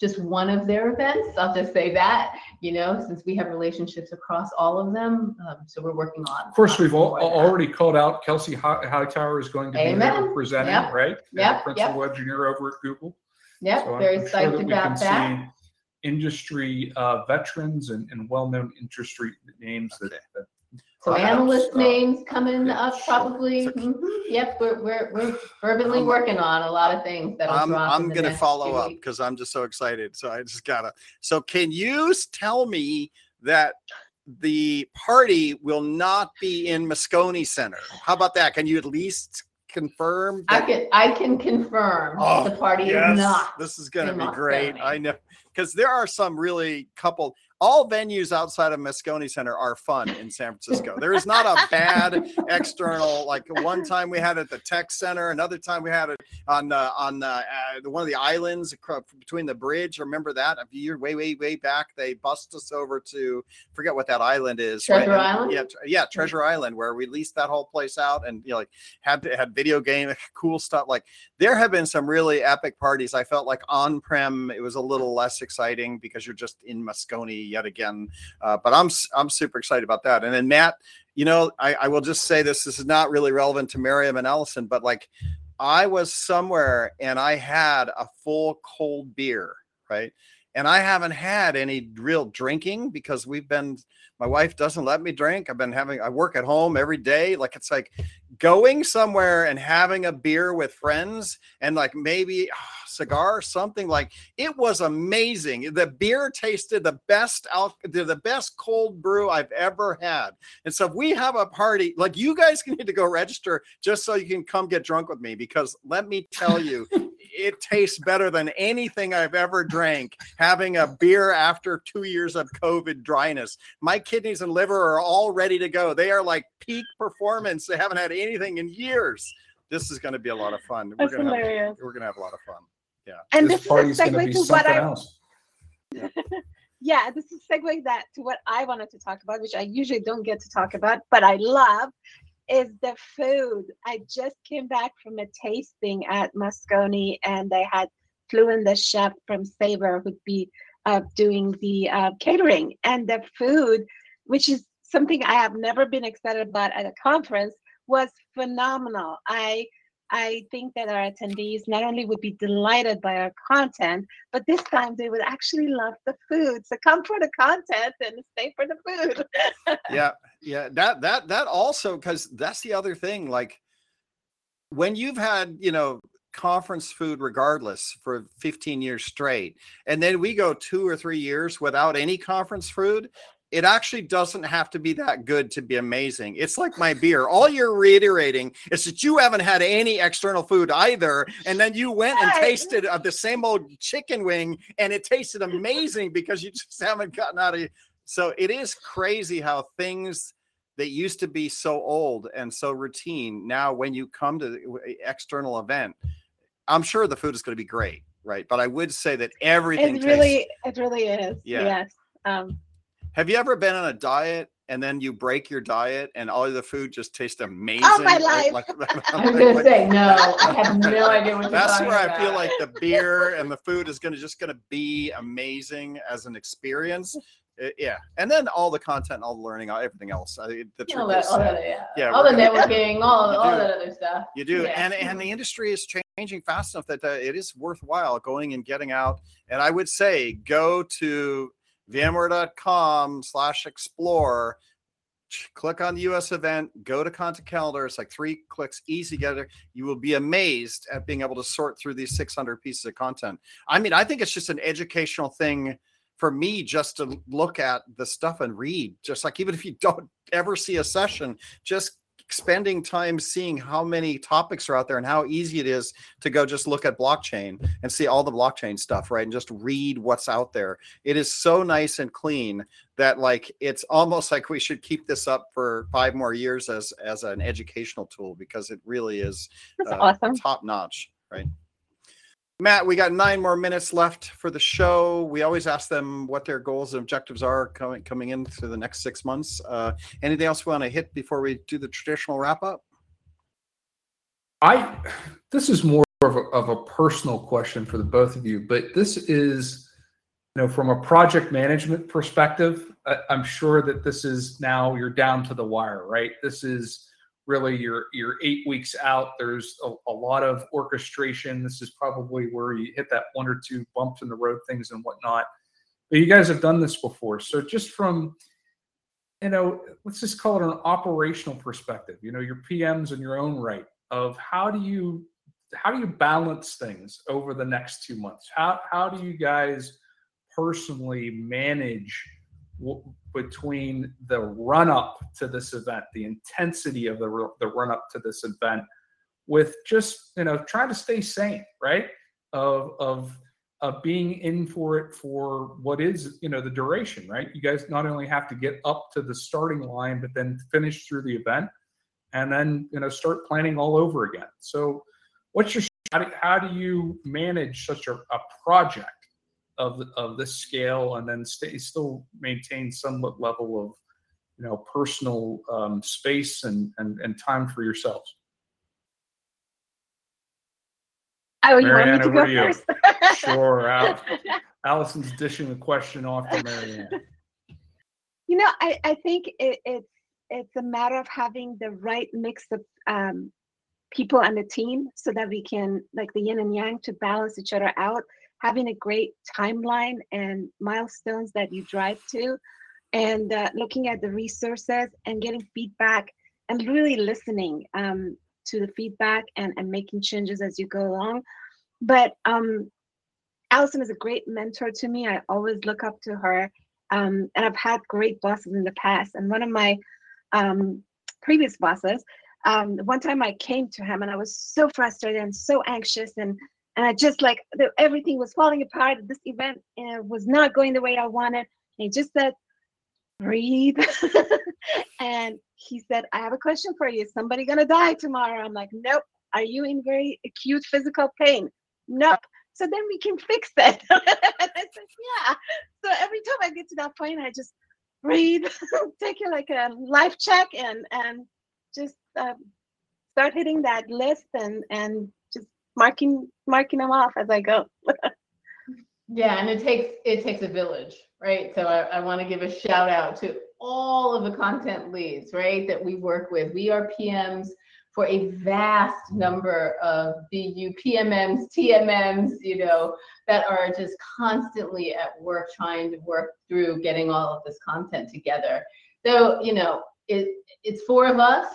Speaker 5: just one of their events. I'll just say that, you know, since we have relationships across all of them. Um, so we're working on.
Speaker 3: Of course, we've al-
Speaker 5: more of that.
Speaker 3: already called out Kelsey Hightower is going to be there presenting,
Speaker 5: Yep.
Speaker 3: right?
Speaker 5: Yeah.
Speaker 3: Principal
Speaker 5: yep.
Speaker 3: engineer over at Google.
Speaker 5: Yep,
Speaker 3: So
Speaker 5: very
Speaker 3: I'm sure
Speaker 5: psyched
Speaker 3: that
Speaker 5: about that.
Speaker 3: See Industry uh, veterans and, and well-known industry names that,
Speaker 2: Okay.
Speaker 3: that
Speaker 5: So
Speaker 2: Perhaps,
Speaker 5: analyst
Speaker 2: uh,
Speaker 5: names coming
Speaker 2: yeah,
Speaker 5: up
Speaker 2: sure.
Speaker 5: probably.
Speaker 2: So-
Speaker 5: Mhm. Yep, we're, we're, we're fervently
Speaker 2: Um,
Speaker 5: working on a lot of things that'll
Speaker 2: I'm I'm gonna follow up because I'm just so excited. So I just gotta. So can you tell me that the party will not be in Moscone Center? How about that? Can you at least confirm?
Speaker 5: I can, I can confirm
Speaker 2: Oh,
Speaker 5: the party
Speaker 2: Yes,
Speaker 5: is not.
Speaker 2: This is going to be great.
Speaker 5: Moscone.
Speaker 2: I know because there are some really couple. All venues outside of Moscone Center are fun in San Francisco. There is not a bad (laughs) external. Like one time we had it at the Tech Center, another time we had it on the on the, uh, one of the islands between the bridge. Remember that a few year way way way back? They bussed us over to forget what that island is.
Speaker 5: Treasure
Speaker 2: And-
Speaker 5: Island?
Speaker 2: Yeah, yeah, Treasure Island, where we leased that whole place out and you know like had had video game (laughs) cool stuff like there have been some really epic parties. I felt like on prem it was a little less exciting because you're just in Moscone yet again. Uh, but I'm I'm super excited about that. And then Matt, you know, I, I will just say this. This is not really relevant to Maryam and Alison, but like I was somewhere and I had a full cold beer, right? And I haven't had any real drinking because we've been my wife doesn't let me drink. I've been having I work at home every day. Like it's like going somewhere and having a beer with friends and like maybe ah, cigar or something like it was amazing. The beer tasted the best out the best cold brew I've ever had. And so if we have a party, like you guys (laughs) need to go register just so you can come get drunk with me because let me tell you, (laughs) it tastes better than anything I've ever drank having a beer after two years of COVID dryness. My kidneys and liver are all ready to go. They are like peak performance. They haven't had anything in years. This is going to be a lot of fun.
Speaker 6: That's
Speaker 2: we're gonna
Speaker 6: hilarious.
Speaker 2: Have, we're going to have a lot of fun. Yeah.
Speaker 6: And
Speaker 3: this
Speaker 6: this, is a
Speaker 3: to
Speaker 6: segue to what I
Speaker 3: else. (laughs)
Speaker 6: yeah, this is segue that to what I wanted to talk about, which I usually don't get to talk about, but I love is the food. I just came back from a tasting at Moscone and they had flew in the chef from Savor who'd be uh, doing the uh, catering and the food, which is something I have never been excited about at a conference, was phenomenal. I I think that our attendees not only would be delighted by our content, but this time they would actually love the food. So come for the content and stay for the food. (laughs)
Speaker 2: yeah yeah that that that also because that's the other thing like when you've had you know conference food regardless for 15 years straight and then we go two or three years without any conference food it actually doesn't have to be that good to be amazing. It's like my beer. All you're reiterating is that you haven't had any external food either. And then you went and tasted uh, the same old chicken wing and it tasted amazing because you just haven't gotten out of So it is crazy how things that used to be so old and so routine now, when you come to the external event, I'm sure the food is going to be great. Right. But I would say that everything
Speaker 6: It
Speaker 2: tastes
Speaker 6: really, it really is.
Speaker 2: Yeah.
Speaker 6: Yes. Um,
Speaker 2: have you ever been on a diet and then you break your diet and all of the food just tastes amazing?
Speaker 6: Oh, my life.
Speaker 2: like- (laughs) (laughs)
Speaker 5: I was gonna say no. (laughs) I have no idea what you're
Speaker 2: That's
Speaker 5: talking
Speaker 2: where I feel like the beer and the food is gonna just gonna be amazing as an experience. Uh, yeah, and then all the content, all the learning, all- everything else. I, the
Speaker 5: You
Speaker 2: truth
Speaker 5: know, that,
Speaker 2: is,
Speaker 5: all
Speaker 2: uh,
Speaker 5: that, yeah,
Speaker 2: yeah,
Speaker 5: all the networking, (laughs) all, all that other stuff.
Speaker 2: You do,
Speaker 5: Yeah.
Speaker 2: and and the industry is changing fast enough that uh, it is worthwhile going and getting out. And I would say go to VMware.com slash explore. Click on the US event, go to content calendar. It's like three clicks, easy to get there. You will be amazed at being able to sort through these 600 pieces of content. I mean, I think it's just an educational thing for me just to look at the stuff and read. Just like even if you don't ever see a session, just spending time seeing how many topics are out there and how easy it is to go just look at blockchain and see all the blockchain stuff right and just read what's out there it is so nice and clean that like it's almost like we should keep this up for five more years as as an educational tool because it really is uh,
Speaker 6: awesome.
Speaker 2: top notch right Matt, we got nine more minutes left for the show. We always ask them what their goals and objectives are coming coming into the next six months. Uh, anything else we want to hit before we do the traditional wrap up?
Speaker 3: I this is more of a, of a personal question for the both of you, but this is you know from a project management perspective. I, I'm sure that this is now you're down to the wire, right? This is really you're you're eight weeks out. There's a, a lot of orchestration. This is probably where you hit that one or two bumps in the road things and whatnot. But you guys have done this before, so just from you know, let's just call it an operational perspective. You know, your PMs in your own right of how do you how do you balance things over the next two months? How how do you guys personally manage between the run up to this event, the intensity of the the run up to this event, with just you know trying to stay sane, right? Of of of being in for it for what is you know the duration, right? You guys not only have to get up to the starting line, but then finish through the event, and then you know start planning all over again. So, what's your how do, how do you manage such a, a project of the- of this scale, and then stay still maintain somewhat level of you know personal um, space and, and and time for yourselves?
Speaker 6: oh, you want me
Speaker 3: Maryam,
Speaker 6: to go
Speaker 3: you.
Speaker 6: first?
Speaker 3: Sure, Al- (laughs) Alison's dishing the question off to Maryam.
Speaker 6: You know, I, I think it, it's it's a matter of having the right mix of um, people on the team so that we can like the yin and yang to balance each other out. Having a great timeline and milestones that you drive to, and uh, looking at the resources and getting feedback and really listening um, to the feedback and, and making changes as you go along. But um, Alison is a great mentor to me. I always look up to her um, and I've had great bosses in the past. And one of my um, previous bosses, um, one time I came to him and I was so frustrated and so anxious, and and I just like the, everything was falling apart. This event uh, was not going the way I wanted. And he just said, "Breathe." (laughs) and he said, "I have a question for you. Is somebody gonna die tomorrow?" I'm like, "Nope." Are you in very acute physical pain? Nope. So then we can fix (laughs) it. and I said, "Yeah." so every time I get to that point, I just breathe, (laughs) take it like a life check, and and just um, start hitting that list and and marking marking them off as I go.
Speaker 5: Yeah, and it takes it takes a village, right? So I, I want to give a shout out to all of the content leads, right, that we work with. We are PMs for a vast number of BU PMMs, TMMs, you know, that are just constantly at work trying to work through getting all of this content together. So, you know, it it's four of us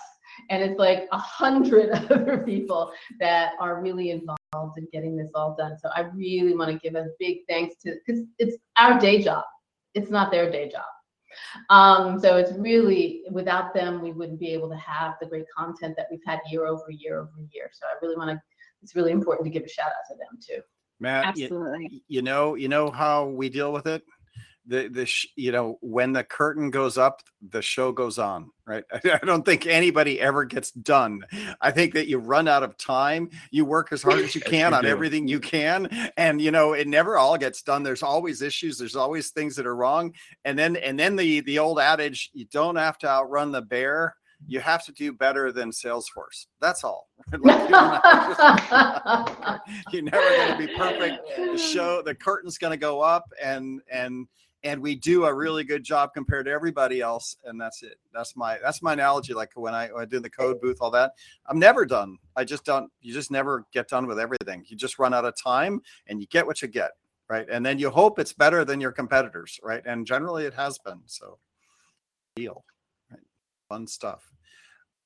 Speaker 5: and it's like a hundred (laughs) other people that are really involved in getting this all done. So I really want to give a big thanks to because it's our day job. It's not their day job. Um, so it's really without them, we wouldn't be able to have the great content that we've had year over year over year. So I really want to. It's really important to give a shout out to them too.
Speaker 2: Matt, you,
Speaker 6: Absolutely.
Speaker 2: you know, you know how we deal with it. The the sh- you know when the curtain goes up, the show goes on. Right? (laughs) I don't think anybody ever gets done. I think that you run out of time. You work as hard as you (laughs) can
Speaker 3: you
Speaker 2: on
Speaker 3: do.
Speaker 2: everything you can, and you know it never all gets done. There's always issues. There's always things that are wrong, and then and then the the old adage: you don't have to outrun the bear. You have to do better than Salesforce. That's all. (laughs) Like, you don't have- you're never going to be perfect the show the curtain's going to go up and and and we do a really good job compared to everybody else and that's it. That's my that's my analogy like when i, when I do the code booth all that i'm never done. I just don't you just never get done with everything. You just run out of time and you get what you get right? And then you hope it's better than your competitors right? And generally it has been so. Deal right? fun stuff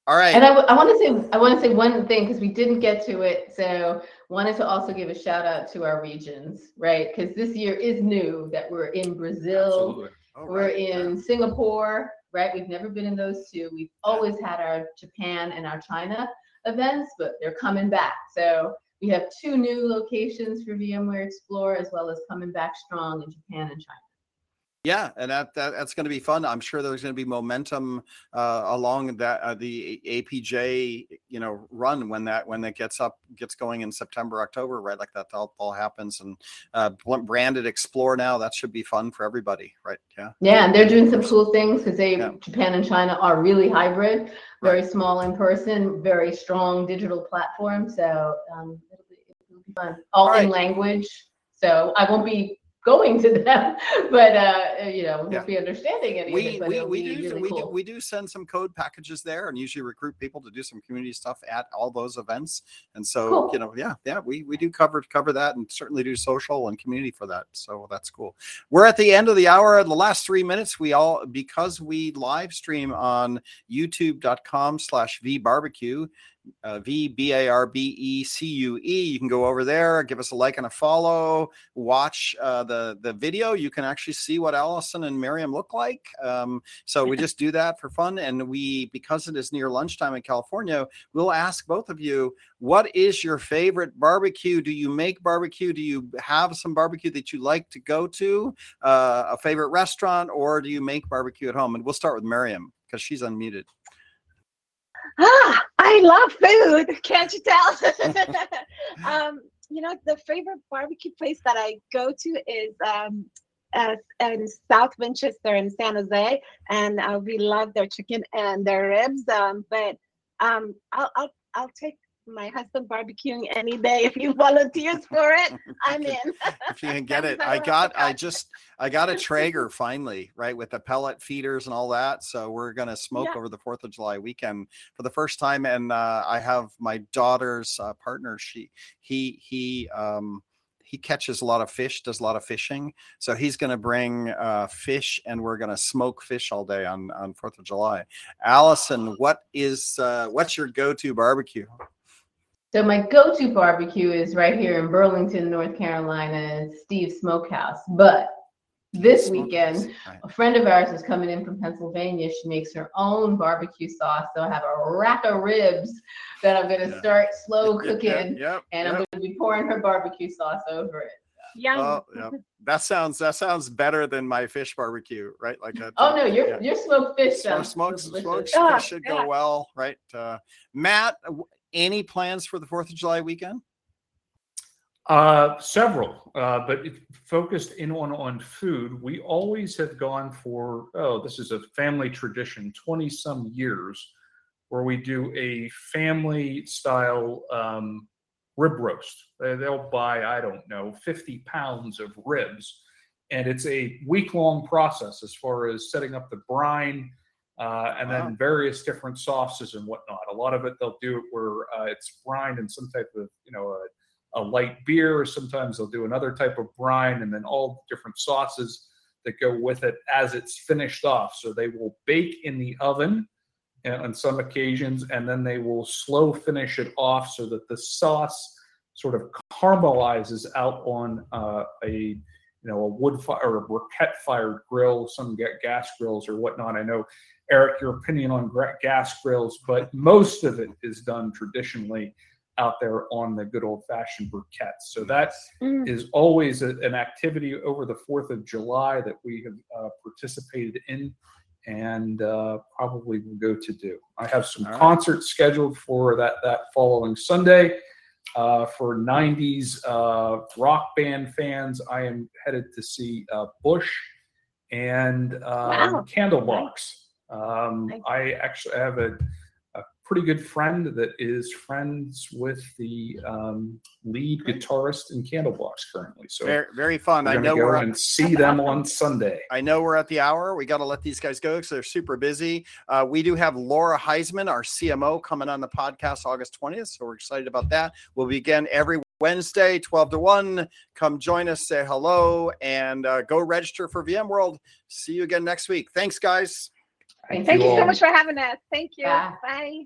Speaker 2: all right
Speaker 5: And I, w- I want to say I want to say one thing because we didn't get to it. So wanted to also give a shout out to our regions, right? Because this year is new that we're in Brazil,
Speaker 3: Absolutely.
Speaker 5: We're
Speaker 2: right.
Speaker 5: in Singapore, right? We've never been in those two. We've always had our Japan and our China events, but they're coming back. So we have two new locations for VMware Explore, as well as coming back strong in Japan and China.
Speaker 2: Yeah, and that, that that's going to be fun. I'm sure there's going to be momentum uh, along that uh, the APJ you know run when that when that gets up gets going in September October right like that all, all happens and uh, branded Explore now that should be fun for everybody right yeah
Speaker 5: Yeah, and they're doing some cool things because they
Speaker 2: Yeah.
Speaker 5: Japan and China are really hybrid, very small in person, very strong digital platform. So um, it'll, be, it'll be fun, all in
Speaker 2: right.
Speaker 5: language. So I won't be going to them, (laughs) but uh, you know,
Speaker 2: Yeah.
Speaker 5: be understanding any
Speaker 2: we we, we do
Speaker 5: really
Speaker 2: we
Speaker 5: cool.
Speaker 2: do we do send some code packages there and usually recruit people to do some community stuff at all those events and so
Speaker 5: Cool.
Speaker 2: you know yeah yeah we we do cover cover that and certainly do social and community for that so that's cool we're at the end of the hour the last three minutes we all because we live stream on youtube.com slash v barbecue uh, V B A R B E C U E. You can go over there, give us a like and a follow, watch uh, the the video. You can actually see what Alison and Maryam look like. Um, so we just do that for fun, and we because it is near lunchtime in California, we'll ask both of you what is your favorite barbecue. Do you make barbecue? Do you have some barbecue that you like to go to? Uh, a favorite restaurant, or do you make barbecue at home? And we'll start with Maryam because she's unmuted.
Speaker 6: Ah, I love food. (laughs) Can't you tell? (laughs) (laughs) um, you know, the favorite barbecue place that I go to is um, uh, in South Winchester in San Jose, and uh, we love their chicken and their ribs. Um, but um, I'll, I'll I'll take my husband barbecuing any day if he (laughs) volunteers for it. I'm in.
Speaker 2: if you can get (laughs) it. I got I just I got a (laughs) Traeger finally, right, with the pellet feeders and all that. So we're gonna smoke
Speaker 6: Yeah.
Speaker 2: over the Fourth of July weekend for the first time, and uh, I have my daughter's uh, partner. She he he um he catches a lot of fish, does a lot of fishing. So he's going to bring uh, fish, and we're going to smoke fish all day on on Fourth of July. Alison, what is uh, what's your go-to barbecue?
Speaker 5: So my go-to barbecue is right here in Burlington, North Carolina, it's Steve's Smokehouse. But this weekend, a friend of ours is coming in from Pennsylvania. She makes her own barbecue sauce. So I have a rack of ribs that I'm going to
Speaker 2: Yeah.
Speaker 5: start slow (laughs)
Speaker 2: Yep,
Speaker 5: cooking,
Speaker 2: Yep.
Speaker 5: and I'm
Speaker 2: yep.
Speaker 5: going to be pouring her barbecue sauce over it.
Speaker 6: Yum.
Speaker 2: Well, yeah. that sounds that sounds better than my fish barbecue, right? Like a,
Speaker 5: Oh no, your
Speaker 2: yeah.
Speaker 5: your smoked fish
Speaker 2: Smoke,
Speaker 5: sounds
Speaker 2: smokes,
Speaker 5: delicious.
Speaker 2: smokes
Speaker 6: Ah,
Speaker 2: fish should go well, right? Uh, Matt, w- any plans for the Fourth of July weekend?
Speaker 3: Uh, several, uh, but focused in on on food. We always have gone for oh, this is a family tradition, twenty some years, where we do a family style um, rib roast. They'll buy I don't know fifty pounds of ribs, and it's a week long process as far as setting up the brine. Uh, and
Speaker 2: Wow.
Speaker 3: then various different sauces and whatnot. A lot of it they'll do it where uh, it's brined in some type of you know a, a light beer. Sometimes they'll do another type of brine, and then all different sauces that go with it as it's finished off. So they will bake in the oven uh, on some occasions, and then they will slow finish it off so that the sauce sort of caramelizes out on uh, a you know, a wood fire or a briquette fired grill, some get gas grills or whatnot. I know, Eric, your opinion on gas grills, but most of it is done traditionally out there on the good old fashioned briquettes. So that
Speaker 6: Mm.
Speaker 3: is always a, an activity over the 4th of July that we have uh, participated in and uh, probably will go to do. I have some
Speaker 2: All right.
Speaker 3: concerts scheduled for that, that following Sunday. Uh, for 90s uh, rock band fans, I am headed to see uh, Bush and um,
Speaker 6: Wow.
Speaker 3: Candlebox. Um, I actually have a, a pretty good friend that is friends with the um, lead guitarist in Candlebox currently. So
Speaker 2: Very, very fun.
Speaker 3: we're
Speaker 2: I
Speaker 3: going
Speaker 2: know
Speaker 3: to go
Speaker 2: we're
Speaker 3: and see them on Sunday.
Speaker 2: I know we're at the hour. We got to let these guys go because they're super busy. Uh, we do have Laura Heisman, our CMO, coming on the podcast August 20th. So we're excited about that. We'll begin every Wednesday, 12 to 1. Come join us, say hello, and uh, go register for VMworld. See you again next week. Thanks, guys.
Speaker 6: Thank you so much for having us. Thank you.
Speaker 5: Yeah.
Speaker 6: Bye.